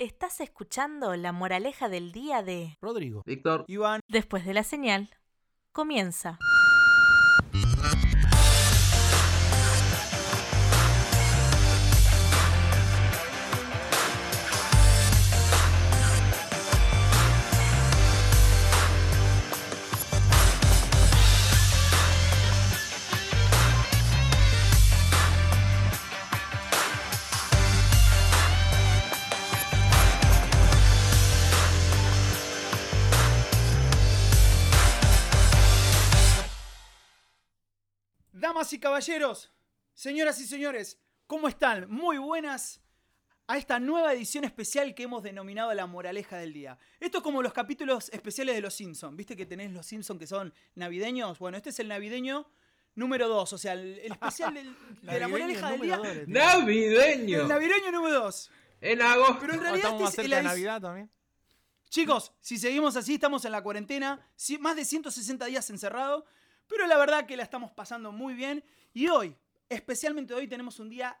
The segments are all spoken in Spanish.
Estás escuchando la moraleja del día de Rodrigo. Víctor. Iván. Después de la señal, comienza. Damas y caballeros, señoras y señores, ¿cómo están? Muy buenas a esta nueva edición especial que hemos denominado La Moraleja del Día. Esto es como los capítulos especiales de Los Simpsons. ¿Viste que tenés Los Simpsons que son navideños? Bueno, este es el navideño número 2, o sea, el, el especial del- de La Moraleja del Día. ¡Navideño! El navideño número 2. En agosto. Pero en realidad estamos más este es cerca de la- Navidad también. Chicos, si seguimos así, estamos en la cuarentena, más de 160 días encerrado, pero la verdad que la estamos pasando muy bien. Y hoy, especialmente hoy, tenemos un día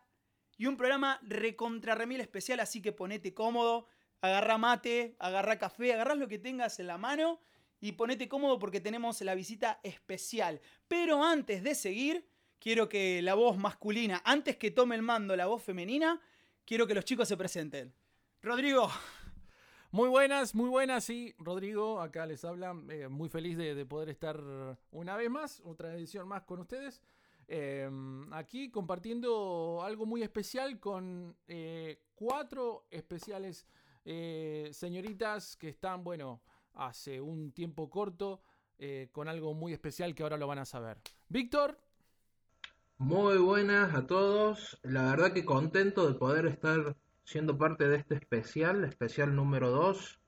y un programa recontra remil especial, así que ponete cómodo, agarra mate, agarra café, agarrás lo que tengas en la mano y ponete cómodo porque tenemos la visita especial. Pero antes de seguir, quiero que la voz masculina, antes que tome el mando la voz femenina, quiero que los chicos se presenten. Rodrigo, Muy buenas, muy buenas, sí. Rodrigo, acá les habla. eh, muy feliz de, de poder estar una vez más, otra edición más con ustedes. Eh, aquí compartiendo algo muy especial con eh, cuatro especiales eh, señoritas que están, bueno, hace un tiempo corto eh, con algo muy especial que ahora lo van a saber. Víctor, Muy buenas a todos. La verdad que contento de poder estar siendo parte de este especial, especial número 2.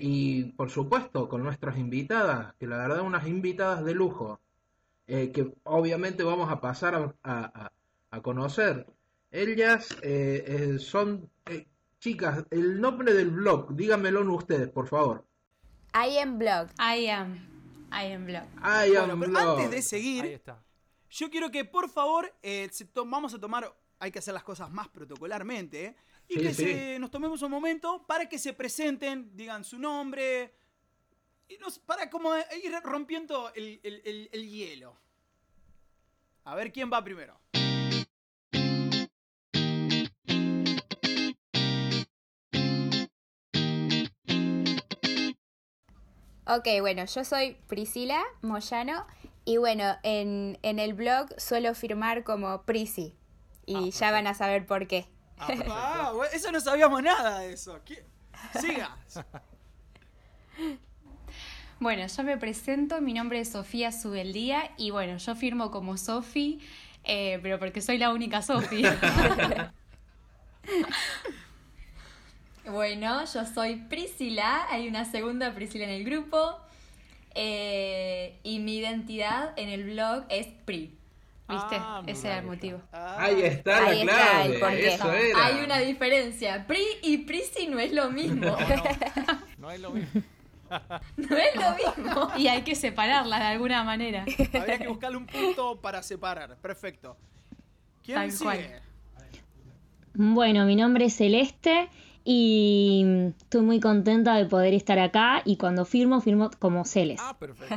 y por supuesto con nuestras invitadas, que la verdad unas invitadas de lujo, eh, que obviamente vamos a pasar a, a- conocer. Ellas eh, eh, son, eh, chicas, el nombre del blog, díganmelo ustedes, por favor. I am blog. I am. I am blog. I am Bueno, pero blog. antes de seguir, ahí está. yo quiero que por favor eh, vamos a tomar, hay que hacer las cosas más protocolarmente, ¿eh? y Sí, que sí. se- nos tomemos un momento para que se presenten, digan su nombre, y nos- para como ir rompiendo el, el- el- el hielo. A ver quién va primero. Ok, bueno, yo soy Priscila Moyano y bueno, en, en el blog suelo firmar como Prisi y ya van a saber por qué. Ah, bueno, eso no sabíamos nada de eso. ¿Qué? Siga. Bueno, yo me presento, mi nombre es Sofía Subeldía y bueno, yo firmo como Sofi, eh, pero porque soy la única Sofi. bueno, yo soy Priscila, hay una segunda Priscila en el grupo eh, y mi identidad en el blog es Pri. ¿Viste? Ah, Ese era el motivo. Ah, Ahí está Ahí la está el clave. porqué. Eso era. Hay una diferencia. Pri y Prisi no es lo mismo. No es lo mismo. No es lo mismo. Y hay que separarlas de alguna manera. habría que buscarle un punto para separar. Perfecto. ¿Quién Tal sigue? cual. Bueno, mi nombre es Celeste y estoy muy contenta de poder estar acá y cuando firmo, firmo como Celes. Ah, perfecto.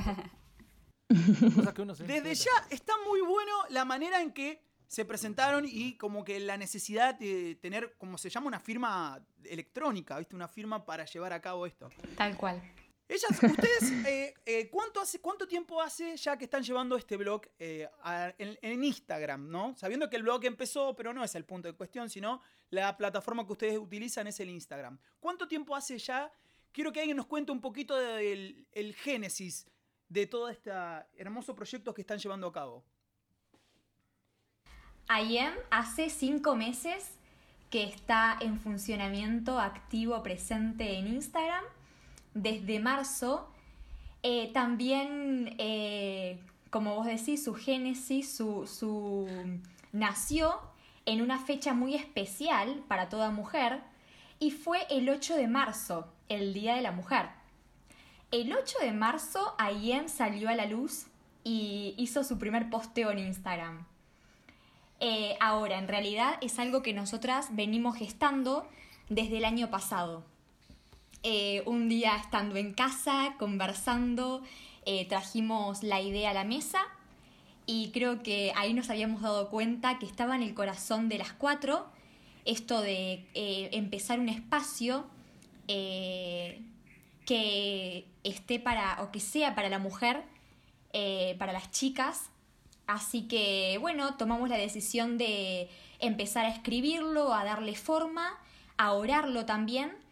Cosas que uno se Desde ya está muy bueno la manera en que se presentaron y como que la necesidad de tener, como se llama, una firma electrónica, ¿viste? Una firma para llevar a cabo esto. Tal cual. Ellas, ustedes, eh, eh, ¿cuánto, hace, ¿cuánto tiempo hace ya que están llevando este blog eh, a- en, en Instagram, ¿no? Sabiendo que el blog empezó, pero no es el punto de cuestión, sino la plataforma que ustedes utilizan es el Instagram. ¿Cuánto tiempo hace ya? Quiero que alguien nos cuente un poquito del el génesis de todo este hermoso proyecto que están llevando a cabo. IEM hace cinco meses que está en funcionamiento activo presente en Instagram. Desde marzo, eh, también, eh, como vos decís, su génesis, su, su nació en una fecha muy especial para toda mujer y fue el 8 de marzo, el Día de la Mujer. El 8 de marzo, IEM salió a la luz y hizo su primer posteo en Instagram. Eh, ahora, en realidad es algo que nosotras venimos gestando desde el año pasado. Eh, un día estando en casa, conversando, eh, trajimos la idea a la mesa y creo que ahí nos habíamos dado cuenta que estaba en el corazón de las cuatro esto de empezar un espacio que esté para, o que sea para la mujer, para las chicas. Así que bueno, tomamos la decisión de empezar a escribirlo, a darle forma, a orarlo también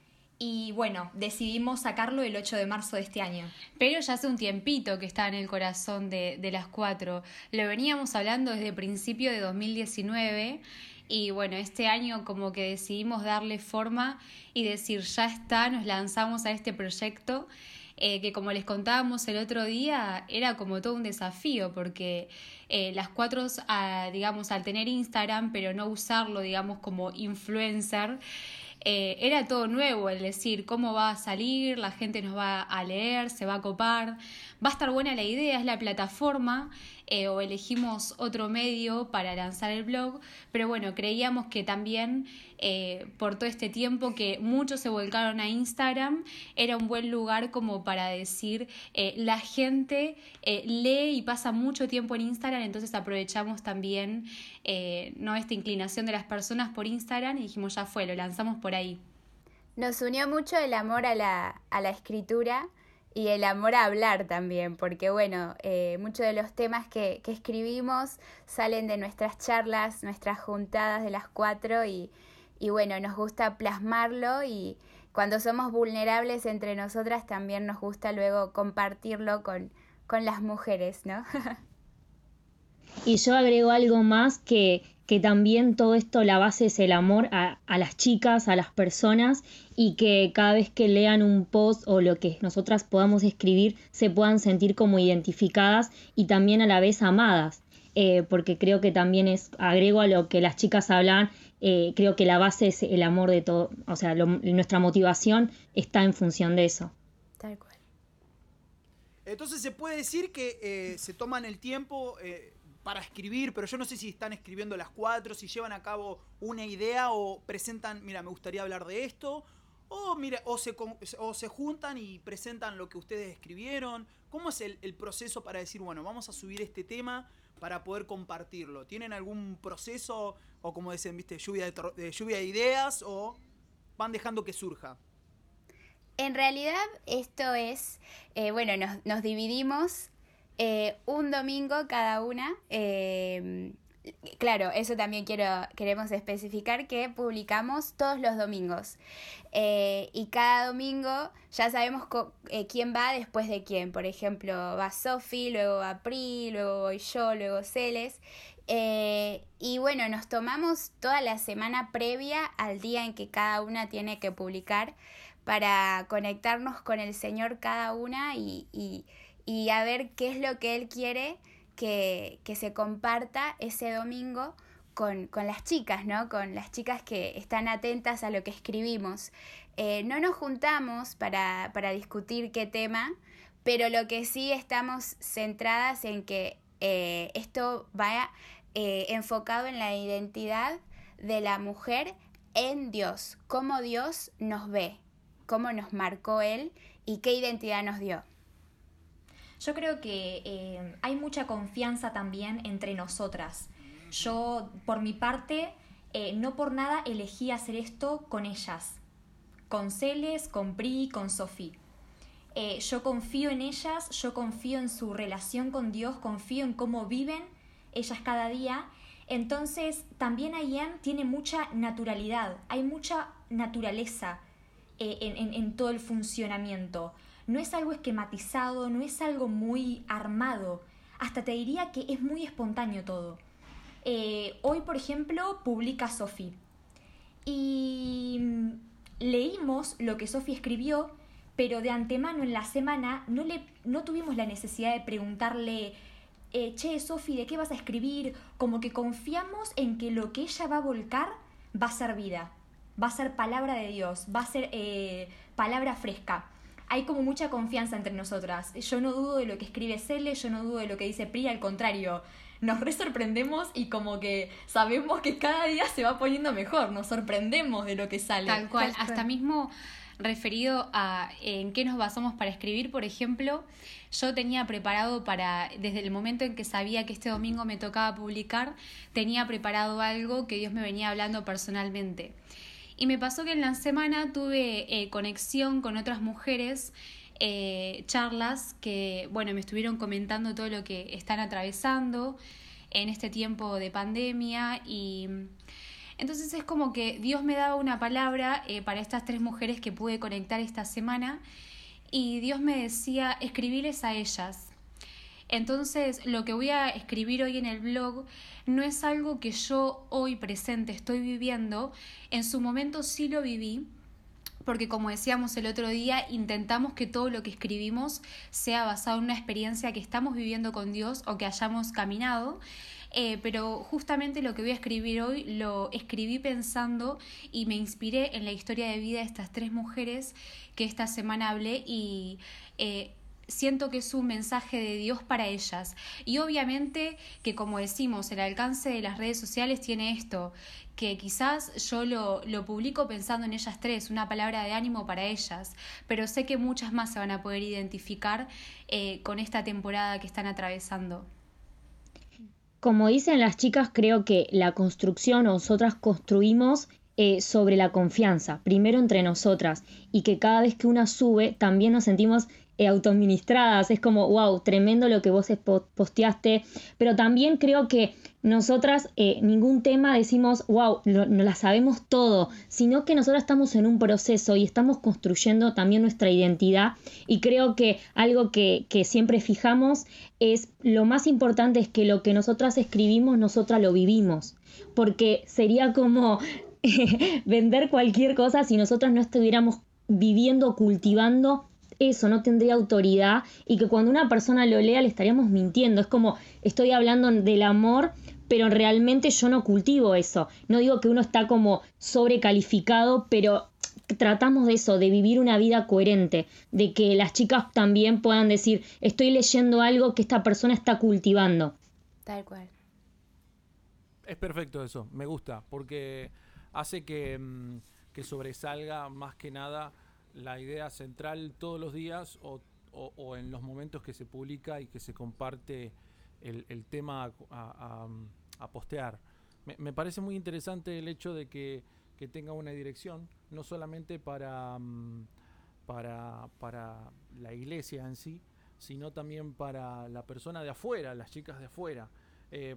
y bueno, decidimos sacarlo el 8 de marzo de este año. Pero ya hace un tiempito que está en el corazón de, las cuatro. Lo veníamos hablando desde principio de 2019 y bueno, este año como que decidimos darle forma y decir, ya está, nos lanzamos a este proyecto. Eh, que como les contábamos el otro día, era como todo un desafío, porque eh, las cuatro, ah, digamos, al tener Instagram, pero no usarlo, digamos, como influencer, eh, era todo nuevo, el decir cómo va a salir, la gente nos va a leer, se va a copar, va a estar buena la idea, es la plataforma, eh, o elegimos otro medio para lanzar el blog, pero bueno, creíamos que también eh, por todo este tiempo que muchos se volcaron a Instagram, era un buen lugar como para decir, la gente lee y pasa mucho tiempo en Instagram, entonces aprovechamos también ¿no? esta inclinación de las personas por Instagram y dijimos, ya fue, lo lanzamos por ahí. Nos unió mucho el amor a la, a la escritura y el amor a hablar también, porque bueno, eh, muchos de los temas que, que, escribimos salen de nuestras charlas, nuestras juntadas de las cuatro y, y bueno, nos gusta plasmarlo y cuando somos vulnerables entre nosotras también nos gusta luego compartirlo con, con las mujeres, ¿no? y yo agrego algo más que que también todo esto, la base es el amor a, las chicas, a las personas y que cada vez que lean un post o lo que nosotras podamos escribir se puedan sentir como identificadas y también a la vez amadas. Eh, porque creo que también es, agrego a lo que las chicas hablan, eh, creo que la base es el amor de todo, o sea, nuestra motivación está en función de eso. Tal cual. Entonces se puede decir que eh, se toman el tiempo para escribir, pero yo no sé si están escribiendo las cuatro, si llevan a cabo una idea o presentan, mira, me gustaría hablar de esto, o, mira, o, se, o se juntan y presentan lo que ustedes escribieron. ¿Cómo es el, proceso para decir, bueno, vamos a subir este tema para poder compartirlo? ¿Tienen algún proceso o como dicen, viste, lluvia de, lluvia de ideas o van dejando que surja? En realidad esto es, eh, bueno, nos, nos dividimos eh, un domingo cada una. Em, claro, eso también quiero, queremos especificar que publicamos todos los domingos. Eh, y cada domingo ya sabemos eh, quién va después de quién. Por ejemplo, va Sofi, luego va Pri, luego voy yo, luego Celes. y bueno, nos tomamos toda la semana previa al día en que cada una tiene que publicar para conectarnos con el Señor cada una y y a ver qué es lo que él quiere que, se comparta ese domingo con, las chicas, ¿no? Con las chicas que están atentas a lo que escribimos. Eh, no nos juntamos para, discutir qué tema, pero lo que sí estamos centradas en que eh, esto vaya eh, enfocado en la identidad de la mujer en Dios, cómo Dios nos ve, cómo nos marcó Él y qué identidad nos dio. Yo creo que eh, hay mucha confianza también entre nosotras. Yo, por mi parte, eh, no por nada elegí hacer esto con ellas, con Celes, con Pri, con Sophie. Eh, yo confío en ellas, yo confío en su relación con Dios, confío en cómo viven ellas cada día. Entonces, también Ayan tiene mucha naturalidad, hay mucha naturaleza en todo el funcionamiento no es algo esquematizado, no es algo muy armado, hasta te diría que es muy espontáneo todo. Eh, hoy, por ejemplo, publica Sophie y mm, leímos lo que Sophie escribió, pero de antemano en la semana no, le, no tuvimos la necesidad de preguntarle, eh, che, Sophie, ¿de qué vas a escribir? Como que confiamos en que lo que ella va a volcar va a ser vida, va a ser palabra de Dios, va a ser eh, palabra fresca hay como mucha confianza entre nosotras. Yo no dudo de lo que escribe Cele, yo no dudo de lo que dice Pri, al contrario, nos re sorprendemos y como que sabemos que cada día se va poniendo mejor, nos sorprendemos de lo que sale. Tal cual, hasta mismo referido a en qué nos basamos para escribir, por ejemplo, yo tenía preparado para, desde el momento en que sabía que este domingo me tocaba publicar, tenía preparado algo que Dios me venía hablando personalmente. Y me pasó que en la semana tuve eh, conexión con otras mujeres, eh, charlas que, bueno, me estuvieron comentando todo lo que están atravesando en este tiempo de pandemia y entonces es como que Dios me daba una palabra eh, para estas tres mujeres que pude conectar esta semana y Dios me decía escribirles a ellas. Entonces lo que voy a escribir hoy en el blog no es algo que yo hoy presente estoy viviendo, en su momento sí lo viví, porque como decíamos el otro día, intentamos que todo lo que escribimos sea basado en una experiencia que estamos viviendo con Dios o que hayamos caminado. Eh, pero justamente lo que voy a escribir hoy lo escribí pensando y me inspiré en la historia de vida de estas tres mujeres que esta semana hablé y eh, siento que es un mensaje de Dios para ellas. Y obviamente que como decimos, el alcance de las redes sociales tiene esto, que quizás yo lo, lo, publico pensando en ellas tres, una palabra de ánimo para ellas, pero sé que muchas más se van a poder identificar eh, con esta temporada que están atravesando. Como dicen las chicas, creo que la construcción, nosotras construimos eh, sobre la confianza, primero entre nosotras, y que cada vez que una sube también nos sentimos eh, autoadministradas. Es como, wow, tremendo lo que vos posteaste. Pero también creo que nosotras eh, ningún tema decimos, wow, no la sabemos todo, sino que nosotras estamos en un proceso y estamos construyendo también nuestra identidad. Y creo que algo que, que siempre fijamos es lo más importante es que lo que nosotras escribimos, nosotras lo vivimos. Porque sería como vender cualquier cosa si nosotras no estuviéramos viviendo, cultivando eso no tendría autoridad y que cuando una persona lo lea le estaríamos mintiendo. Es como estoy hablando del amor, pero realmente yo no cultivo eso. No digo que uno está como sobrecalificado, pero tratamos de eso, de vivir una vida coherente, de que las chicas también puedan decir, estoy leyendo algo que esta persona está cultivando. Tal cual. Es perfecto eso, me gusta, porque hace que, mm, que sobresalga más que nada la idea central todos los días o, en los momentos que se publica y que se comparte el, tema a, postear. Me, parece muy interesante el hecho de que, tenga una dirección, no solamente para, mm, para, para la iglesia en sí, sino también para la persona de afuera, las chicas de afuera. Eh,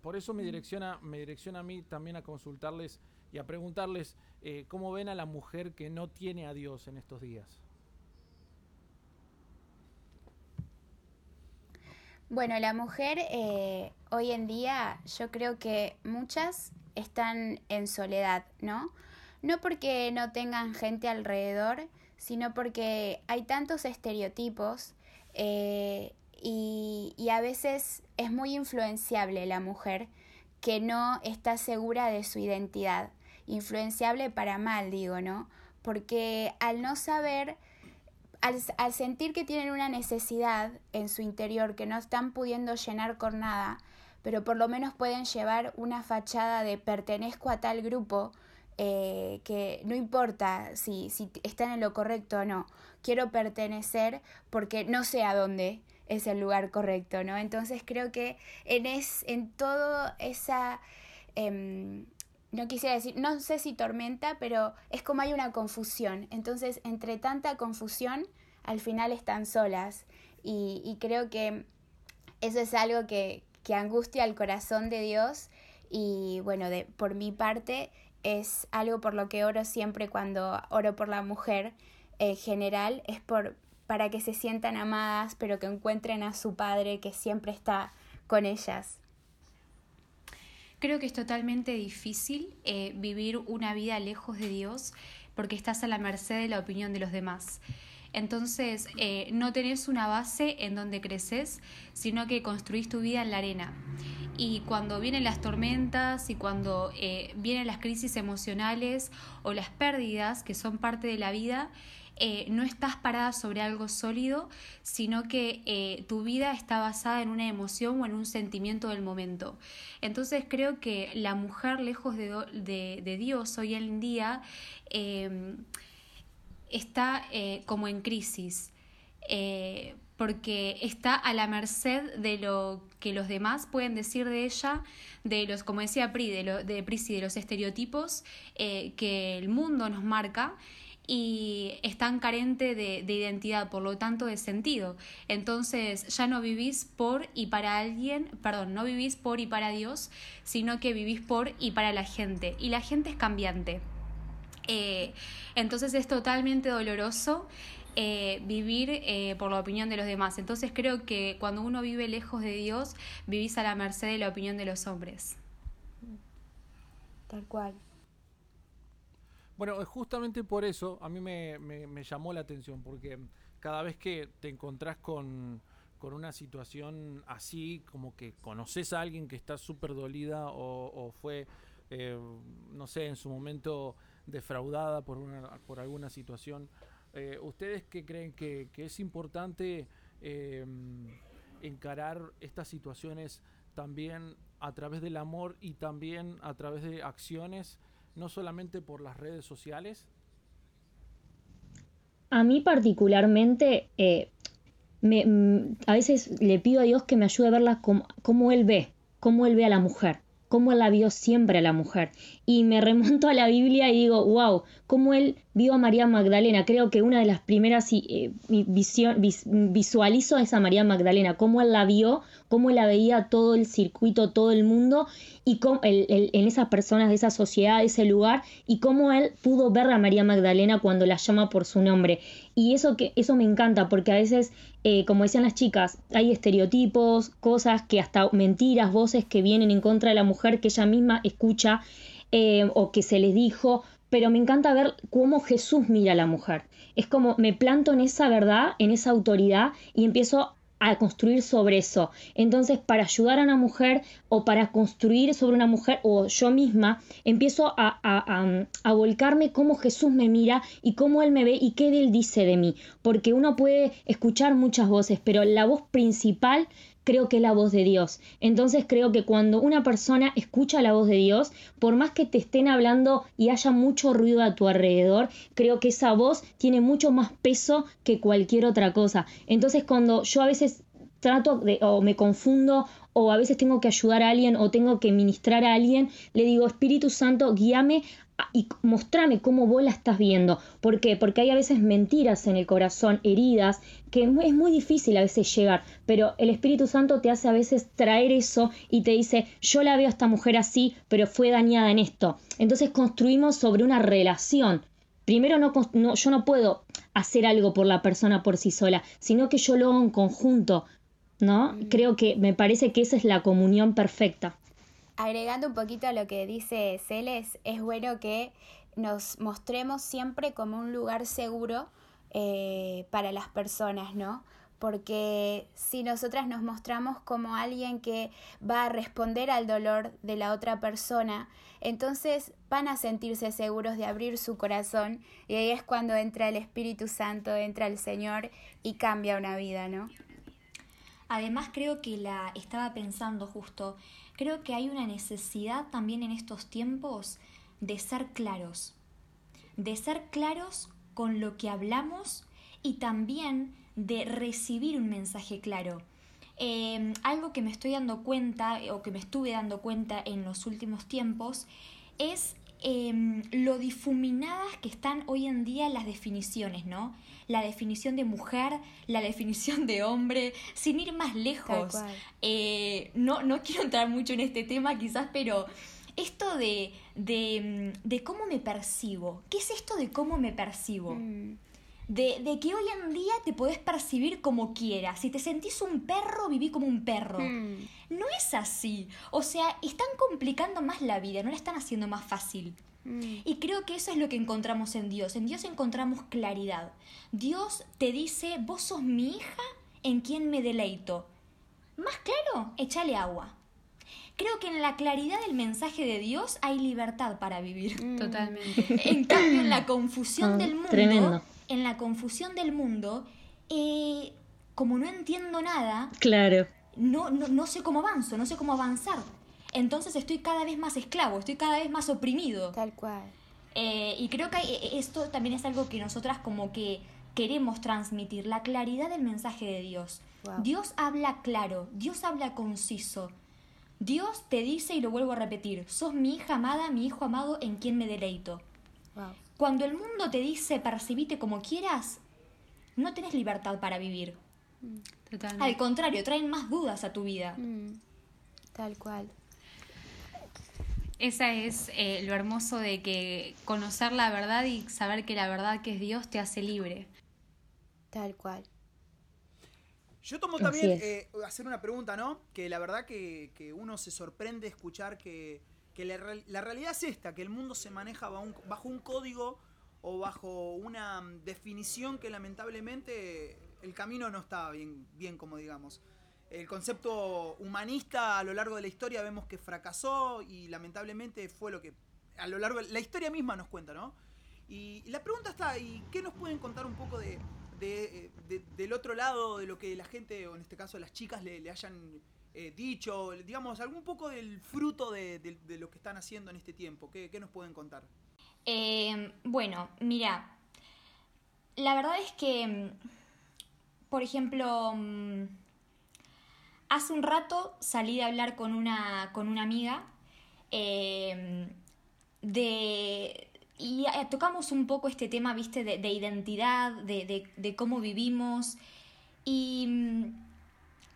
por eso me direcciona, me direcciona a mí también a consultarles y a preguntarles eh, cómo ven a la mujer que no tiene a Dios en estos días. Bueno, la mujer eh, hoy en día yo creo que muchas están en soledad, ¿no? No porque no tengan gente alrededor, sino porque hay tantos estereotipos eh, y, y a veces es muy influenciable la mujer que no está segura de su identidad influenciable para mal, digo, ¿no? Porque al no saber, al, sentir que tienen una necesidad en su interior que no están pudiendo llenar con nada, pero por lo menos pueden llevar una fachada de pertenezco a tal grupo, eh, que no importa si, si están en lo correcto o no, quiero pertenecer porque no sé a dónde es el lugar correcto, ¿no? Entonces creo que en, es, en todo esa... Em, no quisiera decir, no sé si tormenta, pero es como hay una confusión. Entonces, entre tanta confusión, al final están solas. Y, creo que eso es algo que, que, angustia al corazón de Dios. Y bueno, de, por mi parte, es algo por lo que oro siempre cuando oro por la mujer en general, es por, para que se sientan amadas, pero que encuentren a su padre que siempre está con ellas. Creo que es totalmente difícil eh, vivir una vida lejos de Dios porque estás a la merced de la opinión de los demás. Entonces, eh, no tenés una base en donde creces, sino que construís tu vida en la arena. Y cuando vienen las tormentas y cuando eh, vienen las crisis emocionales o las pérdidas que son parte de la vida, eh, no estás parada sobre algo sólido, sino que eh, tu vida está basada en una emoción o en un sentimiento del momento. Entonces creo que la mujer lejos de, de, de Dios hoy en día em, está eh, como en crisis. porque está a la merced de lo que los demás pueden decir de ella, de los, como decía Pri, de, lo, de Prisi, de los estereotipos que el mundo nos marca y están carente de, de, identidad, por lo tanto de sentido. Entonces ya no vivís por y para alguien, perdón, no vivís por y para Dios, sino que vivís por y para la gente. Y la gente es cambiante. Eh, entonces es totalmente doloroso eh, vivir eh, por la opinión de los demás. Entonces creo que cuando uno vive lejos de Dios, vivís a la merced de la opinión de los hombres. Tal cual. Bueno, justamente por eso a mí me, me, llamó la atención, porque cada vez que te encontrás con, con una situación así, como que conoces a alguien que está súper dolida o, fue, eh, no sé, en su momento defraudada por, una, por alguna situación, eh, ¿ustedes qué creen que, que es importante eh, encarar estas situaciones también a través del amor y también a través de acciones? No solamente por las redes sociales? A mí particularmente, eh, me, a veces le pido a Dios que me ayude a verla como, Él ve, como Él ve a la mujer, como Él la vio siempre a la mujer. Y me remonto a la Biblia y digo, wow, cómo Él vio a María Magdalena. Creo que una de las primeras eh, visión, visualizo a esa María Magdalena, cómo Él la vio, cómo la veía todo el circuito, todo el mundo y cómo, en esas personas de esa sociedad, de ese lugar, y cómo él pudo ver a María Magdalena cuando la llama por su nombre. Y eso, que, eso me encanta, porque a veces, eh, como decían las chicas, hay estereotipos, cosas que hasta mentiras, voces que vienen en contra de la mujer que ella misma escucha eh, o que se les dijo, pero me encanta ver cómo Jesús mira a la mujer. Es como me planto en esa verdad, en esa autoridad y empiezo a construir sobre eso. Entonces, para ayudar a una mujer o para construir sobre una mujer o yo misma, empiezo a, a, volcarme cómo Jesús me mira y cómo Él me ve y qué Él dice de mí. Porque uno puede escuchar muchas voces, pero la voz principal creo que es la voz de Dios. Entonces creo que cuando una persona escucha la voz de Dios, por más que te estén hablando y haya mucho ruido a tu alrededor, creo que esa voz tiene mucho más peso que cualquier otra cosa. Entonces cuando yo a veces trato de, o me confundo o a veces tengo que ayudar a alguien o tengo que ministrar a alguien, le digo, Espíritu Santo, guíame y mostrame cómo vos la estás viendo. ¿Por qué? Porque hay a veces mentiras en el corazón, heridas, que es muy difícil a veces llegar, pero el Espíritu Santo te hace a veces traer eso y te dice, yo la veo a esta mujer así, pero fue dañada en esto. Entonces construimos sobre una relación. Primero no, no, yo no puedo hacer algo por la persona por sí sola, sino que yo lo hago en conjunto, ¿no? Mm. Creo que me parece que esa es la comunión perfecta. Agregando un poquito a lo que dice Celes, es bueno que nos mostremos siempre como un lugar seguro eh, para las personas, ¿no? Porque si nosotras nos mostramos como alguien que va a responder al dolor de la otra persona, entonces van a sentirse seguros de abrir su corazón y ahí es cuando entra el Espíritu Santo, entra el Señor y cambia una vida, ¿no? Además creo que la estaba pensando justo, creo que hay una necesidad también en estos tiempos de ser claros, de ser claros con lo que hablamos y también de recibir un mensaje claro. Em, algo que me estoy dando cuenta o que me estuve dando cuenta en los últimos tiempos es em, lo difuminadas que están hoy en día las definiciones, ¿no? La definición de mujer, la definición de hombre, sin ir más lejos. Eh, no, no quiero entrar mucho en este tema quizás, pero esto de, de, de cómo me percibo, ¿qué es esto de cómo me percibo? Mm. De, de, que hoy en día te podés percibir como quieras. Si te sentís un perro, viví como un perro. Mm. No es así. O sea, están complicando más la vida, no la están haciendo más fácil. Mm. Y creo que eso es lo que encontramos en Dios. En Dios encontramos claridad. Dios te dice, vos sos mi hija en quien me deleito. Más claro, échale agua. creo que en la claridad del mensaje de Dios hay libertad para vivir. Mm. Totalmente. En cambio, en la confusión Ah, del mundo, tremendo. En la confusión del mundo, eh, como no entiendo nada, Claro. no, no, no sé cómo avanzo, no sé cómo avanzar. Entonces estoy cada vez más esclavo, estoy cada vez más oprimido. Tal cual. Eh, y creo que hay- esto también es algo que nosotras como que queremos transmitir, la claridad del mensaje de Dios. Wow. Dios habla claro, Dios habla conciso. Dios te dice, y lo vuelvo a repetir, sos mi hija amada, mi hijo amado, en quien me deleito. Wow. Cuando el mundo te dice, percibite como quieras, no tenés libertad para vivir. Totalmente. Al contrario, traen más dudas a tu vida. Mm, Tal cual. Esa es eh, lo hermoso de que conocer la verdad y saber que la verdad que es Dios te hace libre. Tal cual. Yo tomo también eh, hacer una pregunta, ¿no? Que la verdad que, que uno se sorprende escuchar que, que la, la realidad es esta, que el mundo se maneja bajo un, código o bajo una mm, definición que lamentablemente el camino no está bien, bien como digamos. El concepto humanista a lo largo de la historia vemos que fracasó y lamentablemente fue lo que a lo largo de la historia misma nos cuenta, ¿no? Y, la pregunta está, ¿y qué nos pueden contar un poco de, de- de- del otro lado, de lo que la gente, o en este caso las chicas, le hayan eh, dicho, digamos, algún poco del fruto de, lo que están haciendo en este tiempo? ¿Qué, nos pueden contar? Eh, bueno, mira, la verdad es que, mm, por ejemplo, mm, hace un rato salí de hablar con una, con una amiga eh, de... Y tocamos un poco este tema, viste, de, de identidad, de, de- de cómo vivimos. Y mm,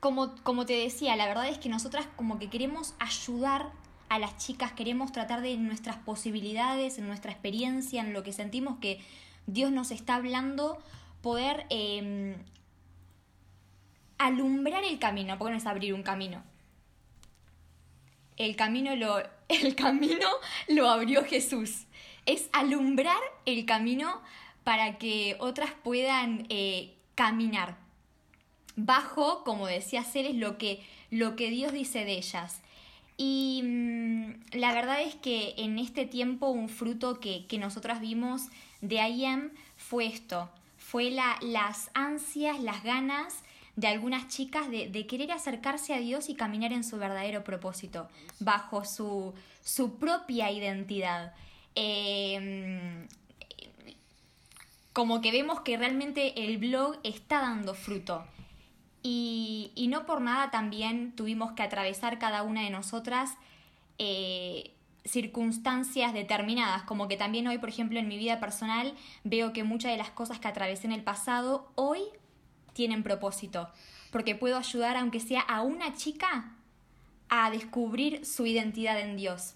como, como te decía, la verdad es que nosotras como que queremos ayudar a las chicas, queremos tratar de nuestras posibilidades, en nuestra experiencia, en lo que sentimos que Dios nos está hablando, poder eh, alumbrar el camino, porque no es abrir un camino. El camino lo, el camino lo abrió Jesús. Es alumbrar el camino para que otras puedan eh, caminar bajo, como decía Ceres, lo que, lo que Dios dice de ellas. Y mm, la verdad es que en este tiempo un fruto que, que nosotras vimos de IM fue esto, fue la, las ansias, las ganas de algunas chicas de, de querer acercarse a Dios y caminar en su verdadero propósito, bajo su, su propia identidad. Eh, como que vemos que realmente el blog está dando fruto. Y, y no por nada también tuvimos que atravesar cada una de nosotras eh, circunstancias determinadas, como que también hoy, por ejemplo, en mi vida personal veo que muchas de las cosas que atravesé en el pasado hoy tienen propósito, porque puedo ayudar, aunque sea a una chica, a descubrir su identidad en Dios.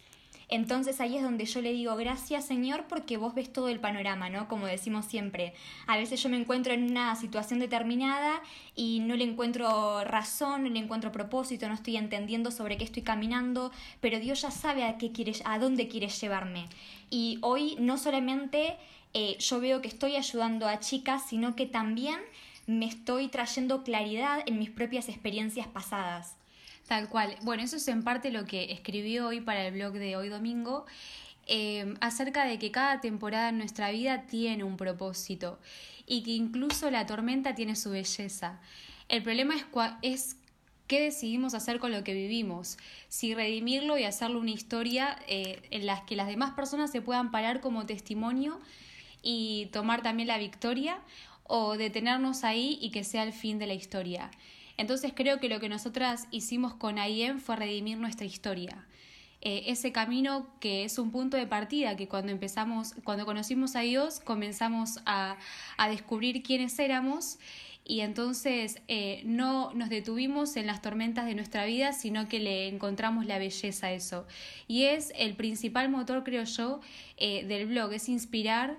Entonces ahí es donde yo le digo, gracias Señor, porque vos ves todo el panorama, ¿no? Como decimos siempre. A veces yo me encuentro en una situación determinada y no le encuentro razón, no le encuentro propósito, no estoy entendiendo sobre qué estoy caminando, pero Dios ya sabe a, qué quiere, a dónde quiere llevarme. Y hoy no solamente eh, yo veo que estoy ayudando a chicas, sino que también me estoy trayendo claridad en mis propias experiencias pasadas. Tal cual. Bueno, eso es en parte lo que escribí hoy para el blog de hoy domingo, eh, acerca de que cada temporada en nuestra vida tiene un propósito y que incluso la tormenta tiene su belleza. El problema es, es qué decidimos hacer con lo que vivimos, si redimirlo y hacerlo una historia eh, en la que las demás personas se puedan parar como testimonio y tomar también la victoria o detenernos ahí y que sea el fin de la historia. Entonces creo que lo que nosotras hicimos con IEM fue redimir nuestra historia. Eh, ese camino que es un punto de partida, que cuando empezamos, cuando conocimos a Dios, comenzamos a, a descubrir quiénes éramos y entonces eh, no nos detuvimos en las tormentas de nuestra vida, sino que le encontramos la belleza a eso. Y es el principal motor, creo yo, eh, del blog, es inspirar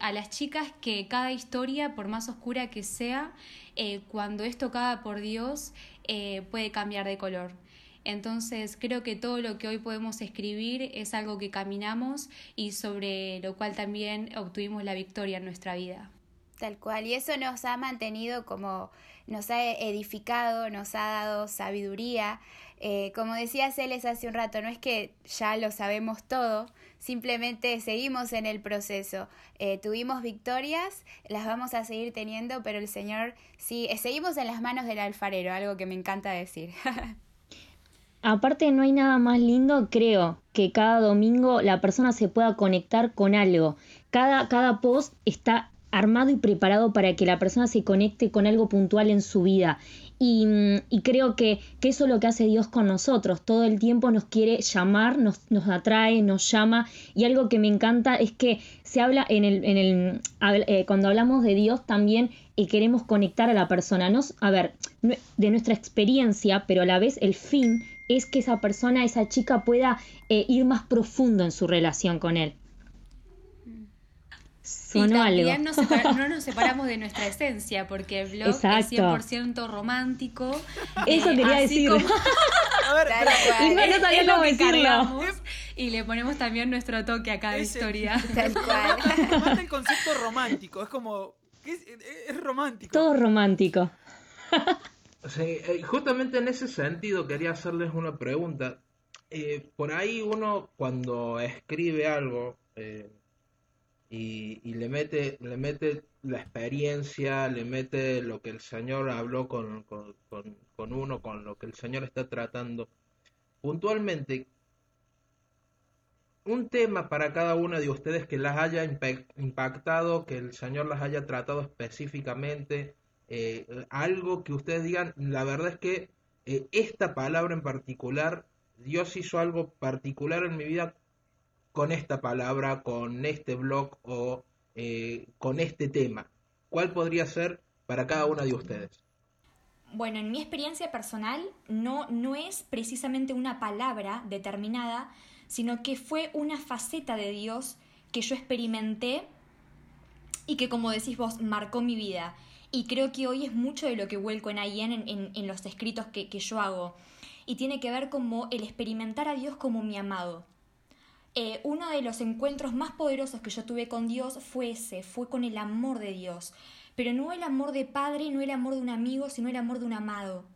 a las chicas que cada historia, por más oscura que sea, eh, cuando es tocada por Dios, eh, puede cambiar de color. Entonces creo que todo lo que hoy podemos escribir es algo que caminamos y sobre lo cual también obtuvimos la victoria en nuestra vida. Tal cual, y eso nos ha mantenido como, nos ha edificado, nos ha dado sabiduría. Eh, como decía Celes hace un rato, no es que ya lo sabemos todo, simplemente seguimos en el proceso. Eh, tuvimos victorias, las vamos a seguir teniendo, pero el Señor sí, eh, seguimos en las manos del alfarero, algo que me encanta decir. Aparte no hay nada más lindo, creo, que cada domingo la persona se pueda conectar con algo. Cada, cada post está armado y preparado para que la persona se conecte con algo puntual en su vida. Y, y creo que, que, eso es lo que hace Dios con nosotros. Todo el tiempo nos quiere llamar, nos, nos atrae, nos llama. Y algo que me encanta es que se habla en el, en el eh, cuando hablamos de Dios también eh, queremos conectar a la persona. No, a ver, de nuestra experiencia, pero a la vez el fin es que esa persona, esa chica pueda eh, ir más profundo en su relación con él y también Nos no nos separamos de nuestra esencia, porque el blog es 100% romántico. Eso eh, quería decir. Como... a ver, y no, no sabía cómo decirlo. Y le ponemos también nuestro toque a cada historia. Tal cual. Mata el concepto romántico, es como... Es, es romántico. Todo romántico. Sí, eh, justamente en ese sentido quería hacerles una pregunta. Eh, por ahí uno cuando escribe algo, eh, y, le mete le mete la experiencia, le mete lo que el Señor habló con, con, uno, con lo que el Señor está tratando. Puntualmente, un tema para cada una de ustedes que las haya impactado, que el Señor las haya tratado específicamente, eh, algo que ustedes digan, la verdad es que eh, esta palabra en particular, Dios hizo algo particular en mi vida con esta palabra, con este blog o eh, con este tema? ¿Cuál podría ser para cada una de ustedes? Bueno, en mi experiencia personal no, no es precisamente una palabra determinada, sino que fue una faceta de Dios que yo experimenté y que como decís vos, marcó mi vida. Y creo que hoy es mucho de lo que vuelco en IEN en, en, los escritos que, que yo hago. Y tiene que ver como el experimentar a Dios como mi amado. Eh, uno de los encuentros más poderosos que yo tuve con Dios fue ese, fue con el amor de Dios. Pero no el amor de padre, no el amor de un amigo, sino el amor de un amado,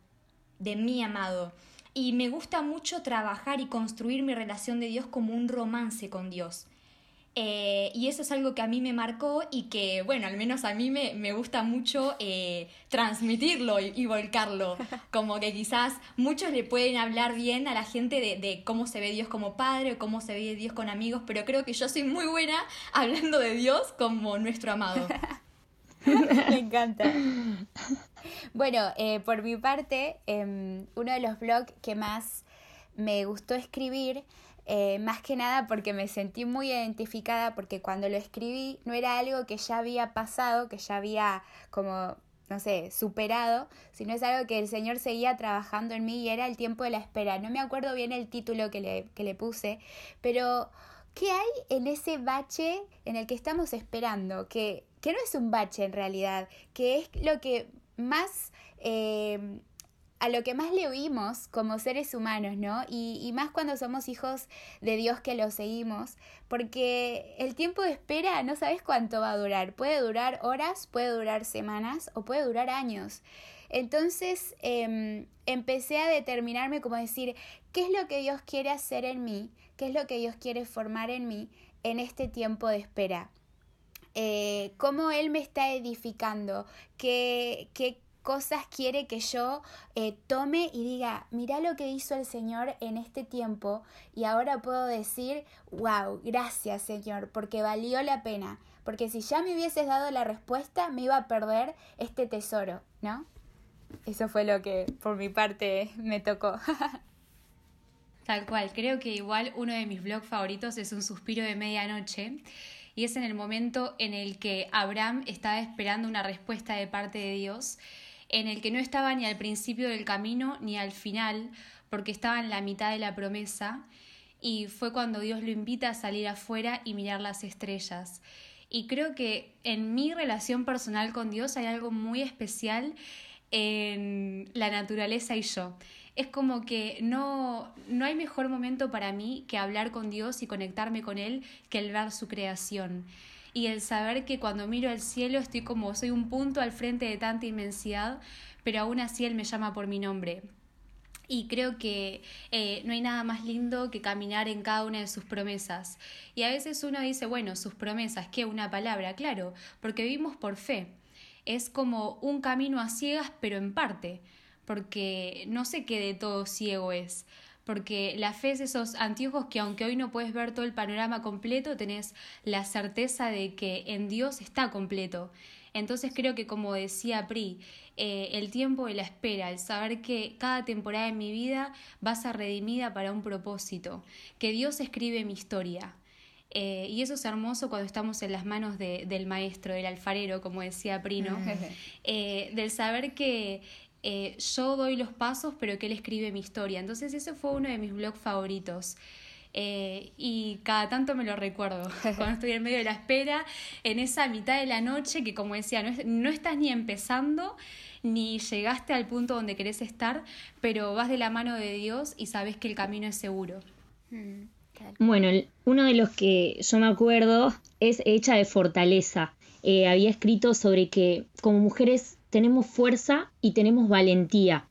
de mi amado. Y me gusta mucho trabajar y construir mi relación de Dios como un romance con Dios. Eh, y eso es algo que a mí me marcó y que, bueno, al menos a mí me, gusta mucho eh, transmitirlo y, volcarlo. Como que quizás muchos le pueden hablar bien a la gente de, de, cómo se ve Dios como padre o cómo se ve Dios con amigos, pero creo que yo soy muy buena hablando de Dios como nuestro amado. me encanta. Bueno, eh, por mi parte, em, uno de los blogs que más me gustó escribir eh, más que nada porque me sentí muy identificada porque cuando lo escribí no era algo que ya había pasado, que ya había como, no sé, superado, sino es algo que el Señor seguía trabajando en mí y era el tiempo de la espera. No me acuerdo bien el título que le, que le puse, pero ¿qué hay en ese bache en el que estamos esperando? Que, que no es un bache en realidad, que es lo que más... Eh, a lo que más le oímos como seres humanos, ¿no? Y, más cuando somos hijos de Dios que lo seguimos, porque el tiempo de espera no sabes cuánto va a durar. Puede durar horas, puede durar semanas o puede durar años. Entonces em, empecé a determinarme como decir, ¿qué es lo que Dios quiere hacer en mí? ¿Qué es lo que Dios quiere formar en mí en este tiempo de espera? Eh, cómo Él me está edificando, qué, qué, cosas quiere que yo eh, tome y diga, mira lo que hizo el Señor en este tiempo y ahora puedo decir, wow, gracias Señor, porque valió la pena, porque si ya me hubieses dado la respuesta me iba a perder este tesoro, ¿no? Eso fue lo que por mi parte me tocó. Tal cual, creo que igual uno de mis blogs favoritos es Un suspiro de medianoche y es en el momento en el que Abraham estaba esperando una respuesta de parte de Dios en el que no estaba ni al principio del camino ni al final, porque estaba en la mitad de la promesa, y fue cuando Dios lo invita a salir afuera y mirar las estrellas. Y creo que en mi relación personal con Dios hay algo muy especial en la naturaleza y yo. Es como que no, no hay mejor momento para mí que hablar con Dios y conectarme con Él que el ver su creación. Y el saber que cuando miro al cielo estoy como, soy un punto al frente de tanta inmensidad, pero aún así Él me llama por mi nombre. Y creo que eh, no hay nada más lindo que caminar en cada una de sus promesas. Y a veces uno dice, bueno, sus promesas, ¿qué? Una palabra, claro, porque vivimos por fe. Es como un camino a ciegas, pero en parte, porque no sé qué de todo ciego es porque la fe es esos anteojos que aunque hoy no puedes ver todo el panorama completo, tenés la certeza de que en Dios está completo. Entonces creo que como decía Pri, eh, el tiempo de la espera, el saber que cada temporada de mi vida va a ser redimida para un propósito, que Dios escribe mi historia. Eh, y eso es hermoso cuando estamos en las manos del maestro, del alfarero, como decía Prino, eh, del saber que yo doy los pasos, pero que él escribe mi historia. Entonces ese fue uno de mis blogs favoritos. Eh, y cada tanto me lo recuerdo, cuando estoy en medio de la espera, en esa mitad de la noche que como decía, no, no estás ni empezando ni llegaste al punto donde querés estar, pero vas de la mano de Dios y sabes que el camino es seguro. Mm, bueno, uno de los que yo me acuerdo es Hecha de Fortaleza. Eh, había escrito sobre que como mujeres tenemos fuerza y tenemos valentía.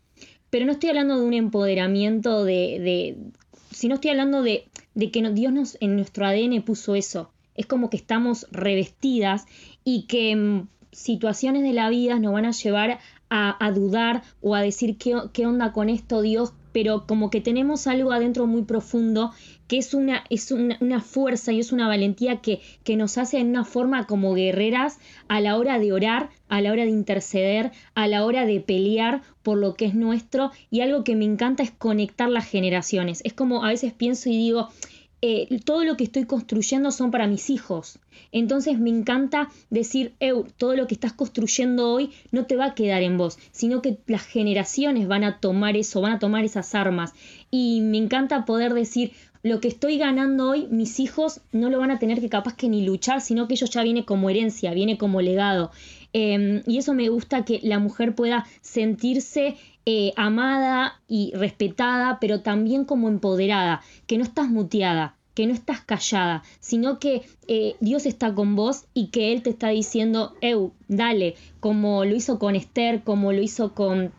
Pero no estoy hablando de un empoderamiento de, de sino estoy hablando de de que Dios nos, en nuestro ADN puso eso. Es como que estamos revestidas y que mm, situaciones de la vida nos van a llevar a, dudar o a decir ¿qué, qué onda con esto Dios, pero como que tenemos algo adentro muy profundo que es una, es una, fuerza y es una valentía que, que, nos hace en una forma como guerreras a la hora de orar, a la hora de interceder, a la hora de pelear por lo que es nuestro y algo que me encanta es conectar las generaciones. Es como a veces pienso y digo, eh, todo lo que estoy construyendo son para mis hijos. Entonces me encanta decir, todo lo que estás construyendo hoy no te va a quedar en vos, sino que las generaciones van a tomar eso, van a tomar esas armas. Y me encanta poder decir, lo que estoy ganando hoy, mis hijos no lo van a tener que capaz que ni luchar, sino que ellos ya viene como herencia, viene como legado. Em, y eso me gusta que la mujer pueda sentirse eh, amada y respetada, pero también como empoderada, que no estás muteada, que no estás callada, sino que eh, Dios está con vos y que Él te está diciendo, Eu, dale, como lo hizo con Esther, como lo hizo con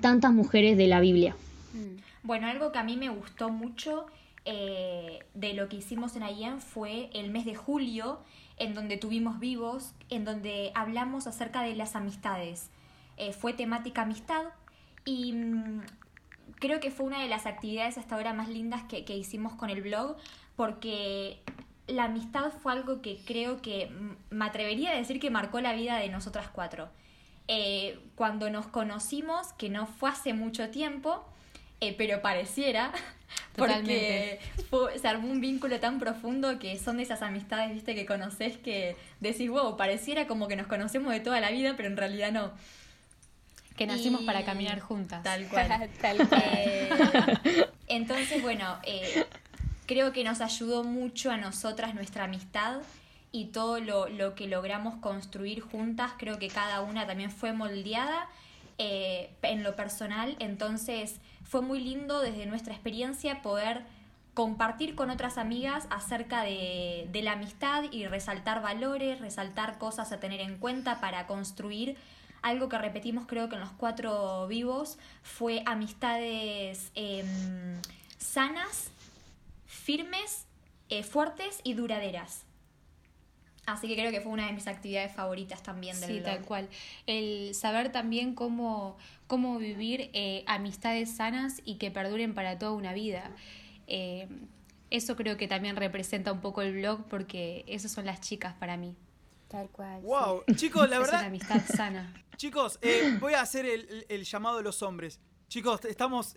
tantas mujeres de la Biblia. Mm. Bueno, algo que a mí me gustó mucho eh, de lo que hicimos en Ayen fue el mes de julio, en donde tuvimos vivos, en donde hablamos acerca de las amistades. Fue temática amistad y mm, creo que fue una de las actividades hasta ahora más lindas que, hicimos con el blog porque la amistad fue algo que creo que me atrevería a decir que marcó la vida de nosotras cuatro. Eh, cuando nos conocimos, que no fue hace mucho tiempo, eh, pero pareciera, porque se armó un vínculo tan profundo que son de esas amistades, viste, que conoces que decís, wow, pareciera como que nos conocemos de toda la vida, pero en realidad no. Que nacimos para caminar juntas. Tal cual. Eh, entonces, bueno, eh, creo que nos ayudó mucho a nosotras nuestra amistad y todo lo, lo, que logramos construir juntas. Creo que cada una también fue moldeada en lo personal. Entonces, fue muy lindo desde nuestra experiencia poder compartir con otras amigas acerca de, la amistad y resaltar valores, resaltar cosas a tener en cuenta para construir algo que repetimos creo que en los cuatro vivos fue amistades em, sanas, firmes, eh, fuertes y duraderas. Así que creo que fue una de mis actividades favoritas también del Sí, tal cual. El saber también cómo, cómo vivir eh, amistades sanas y que perduren para toda una vida. Eh, eso creo que también representa un poco el blog porque esas son las chicas para mí. Tal cual. Wow, chicos, la verdad. Es una amistad sana. Chicos, eh, voy a hacer el, llamado de los hombres. Chicos, estamos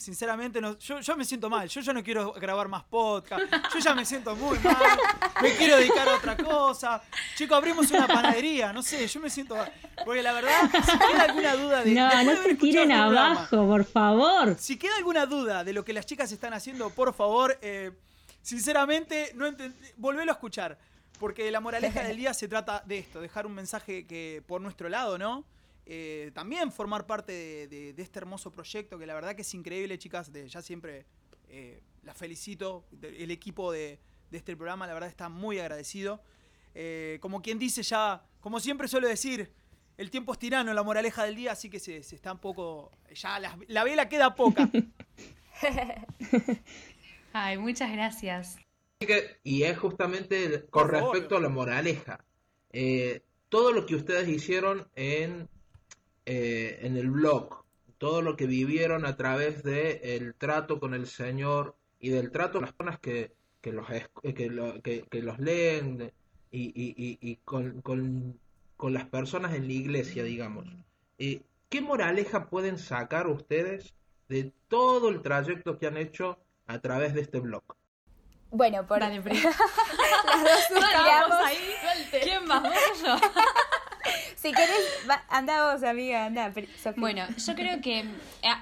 sinceramente, no, yo, yo me siento mal. Yo ya no quiero grabar más podcast. Yo ya me siento muy mal. Me quiero dedicar a otra cosa. Chicos, abrimos una panadería. No sé, yo me siento mal. Porque la verdad, si queda alguna duda de. No, no se tiren este abajo, por favor. Si queda alguna duda de lo que las chicas están haciendo, por favor, eh, sinceramente, no volvelo a escuchar. Porque la moraleja del día se trata de esto, dejar un mensaje que por nuestro lado, ¿no? Eh, también formar parte de, este hermoso proyecto, que la verdad que es increíble, chicas. De, ya siempre eh, las felicito. el equipo de, este programa, la verdad, está muy agradecido. eh, como quien dice ya, como siempre suelo decir, el tiempo es tirano, la moraleja del día, así que se, se está un poco, ya la, la vela queda poca. Ay, muchas gracias. Y es justamente con respecto a la moraleja. Eh, todo lo que ustedes hicieron en, eh, en el blog, todo lo que vivieron a través del trato con el Señor y del trato con las personas que, que los, es- que, lo- que- que los leen y- y- y con, con- con las personas en la iglesia, digamos. Eh, ¿Qué moraleja pueden sacar ustedes de todo el trayecto que han hecho a través de este blog? Bueno, por Dale, las dos suspiramos. ¿Quién más? ¿Vos o yo? Si querés, va- anda vos, amiga, anda. Sofía. Bueno, yo creo que eh,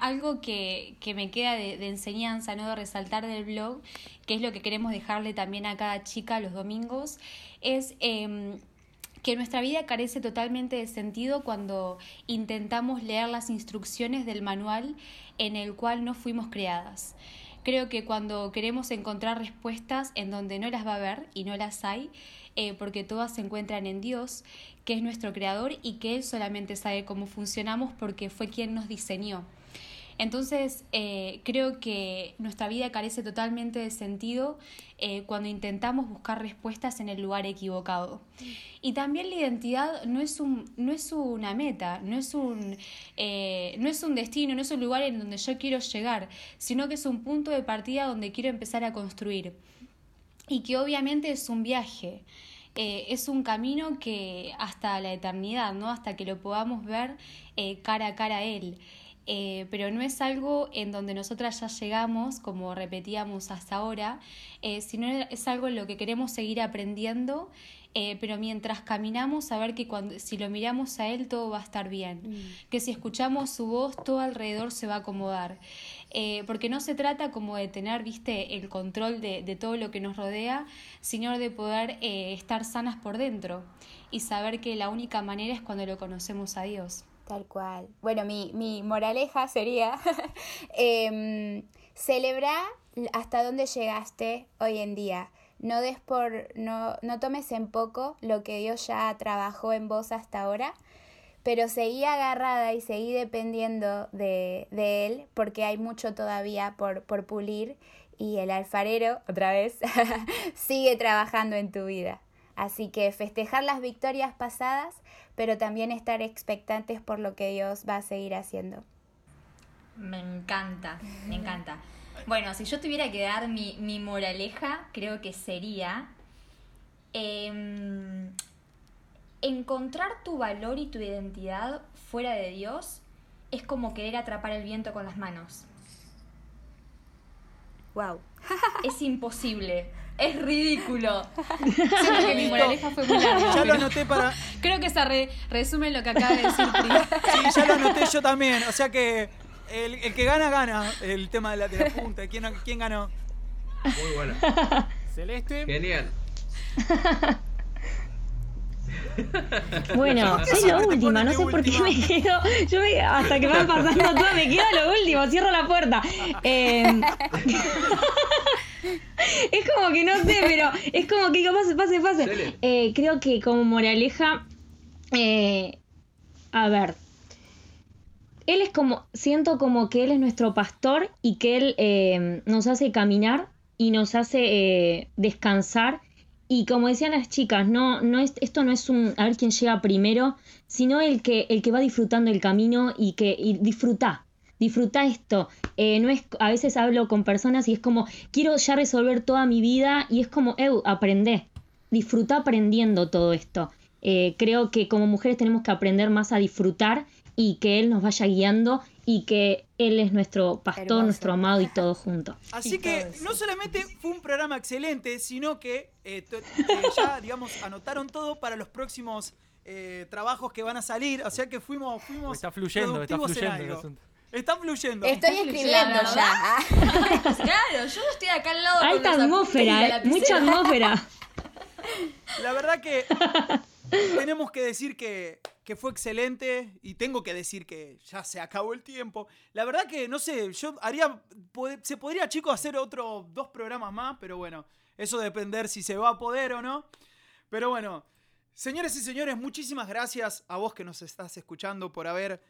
algo que, que me queda de, de enseñanza, ¿no? De resaltar del blog, que es lo que queremos dejarle también a cada chica los domingos, es em, que nuestra vida carece totalmente de sentido cuando intentamos leer las instrucciones del manual en el cual no fuimos creadas. Creo que cuando queremos encontrar respuestas en donde no las va a haber y no las hay, eh, porque todas se encuentran en Dios, que es nuestro creador y que Él solamente sabe cómo funcionamos porque fue quien nos diseñó. Entonces, eh, creo que nuestra vida carece totalmente de sentido eh, cuando intentamos buscar respuestas en el lugar equivocado. Y también la identidad no es, un, no es una meta, no es un, eh, no es un destino, no es un lugar en donde yo quiero llegar, sino que es un punto de partida donde quiero empezar a construir. Y que obviamente es un viaje. es un camino que hasta la eternidad, ¿no? Hasta que lo podamos ver cara a cara a Él. Eh, pero no es algo en donde nosotras ya llegamos, como repetíamos hasta ahora, eh, sino es algo en lo que queremos seguir aprendiendo, eh, pero mientras caminamos, saber que cuando, si lo miramos a Él todo va a estar bien, que si escuchamos su voz todo alrededor se va a acomodar, Eh, porque no se trata como de tener, viste, el control de, de todo lo que nos rodea, sino de poder estar sanas por dentro y saber que la única manera es cuando lo conocemos a Dios. Tal cual. Bueno, mi, mi moraleja sería em, celebra hasta dónde llegaste hoy en día. No des por, no, no tomes en poco lo que Dios ya trabajó en vos hasta ahora, pero seguí agarrada y seguí dependiendo de, de Él, porque hay mucho todavía por, por pulir y el alfarero, otra vez, sigue trabajando en tu vida. Así que festejar las victorias pasadas, pero también estar expectantes por lo que Dios va a seguir haciendo. Me encanta, me encanta. Bueno, si yo tuviera que dar mi, mi moraleja, creo que sería em, encontrar tu valor y tu identidad fuera de Dios es como querer atrapar el viento con las manos. Wow. Es imposible, es ridículo. Siento que mi moraleja fue muy larga. Ya lo anoté para. Creo que se re- resume lo que acaba de decir. Sí, ya lo anoté yo también. O sea que el, el que gana, gana. El tema de la, de la punta. ¿Quién, quién ganó? Muy buena. Celeste. Genial. Bueno, ¿Por qué soy te última, no sé por qué me quedo. Yo me- hasta que van pasando todo, me quedo a lo último, cierro la puerta. Eh, es como que no sé, pero es como que digo, pase, pase, pase. Eh, creo que como moraleja, eh, a ver, él es como, siento como que él es nuestro pastor y que él eh, nos hace caminar y nos hace eh, descansar. Y como decían las chicas, no, no es, esto no es un a ver quién llega primero, sino el que, el que va disfrutando el camino y que y disfruta. Disfruta esto. Eh, no es, a veces hablo con personas y es como, quiero ya resolver toda mi vida y es como, eu, aprende. Disfruta aprendiendo todo esto. Eh, creo que como mujeres tenemos que aprender más a disfrutar y que Él nos vaya guiando y que Él es nuestro pastor, Hermoso. nuestro amado y todo junto. Así Y que no solamente fue un programa excelente, sino que eh, eh, ya, digamos, anotaron todo para los próximos eh, trabajos que van a salir. O sea que fuimos, fuimos Está fluyendo, está productivos fluyendo el algo. asunto. Está fluyendo. Estoy escribiendo ya. Claro, yo estoy acá al lado. con Alta y atmósfera, ¿eh? mucha atmósfera. La verdad que tenemos que decir que, que fue excelente y tengo que decir que ya se acabó el tiempo. La verdad que, no sé, yo haría, se podría, chicos, hacer otros dos programas más, pero bueno, eso depender si se va a poder o no. Pero bueno, señores y señores, muchísimas gracias a vos que nos estás escuchando por haber,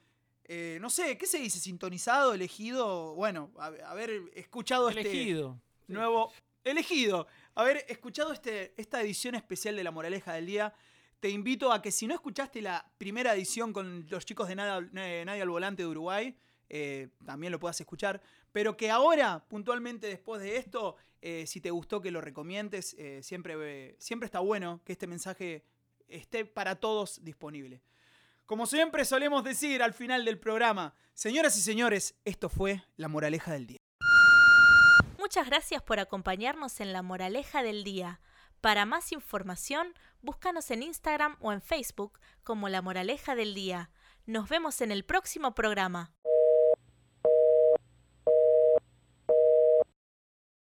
eh, no sé, ¿qué se dice? ¿Sintonizado, elegido? Bueno, a- haber escuchado este Elegido. nuevo... Elegido. Haber escuchado este, esta edición especial de La Moraleja del Día. Te invito a que si no escuchaste la primera edición con los chicos de Nada, eh, Nadie al Volante de Uruguay, eh, también lo puedas escuchar. Pero que ahora, puntualmente después de esto, eh, si te gustó que lo recomiendes, eh, siempre, siempre está bueno que este mensaje esté para todos disponible. Como siempre solemos decir al final del programa, señoras y señores, esto fue La Moraleja del Día. Muchas gracias por acompañarnos en la moraleja del día. Para más información, búscanos en Instagram o en Facebook como La Moraleja del Día. Nos vemos en el próximo programa.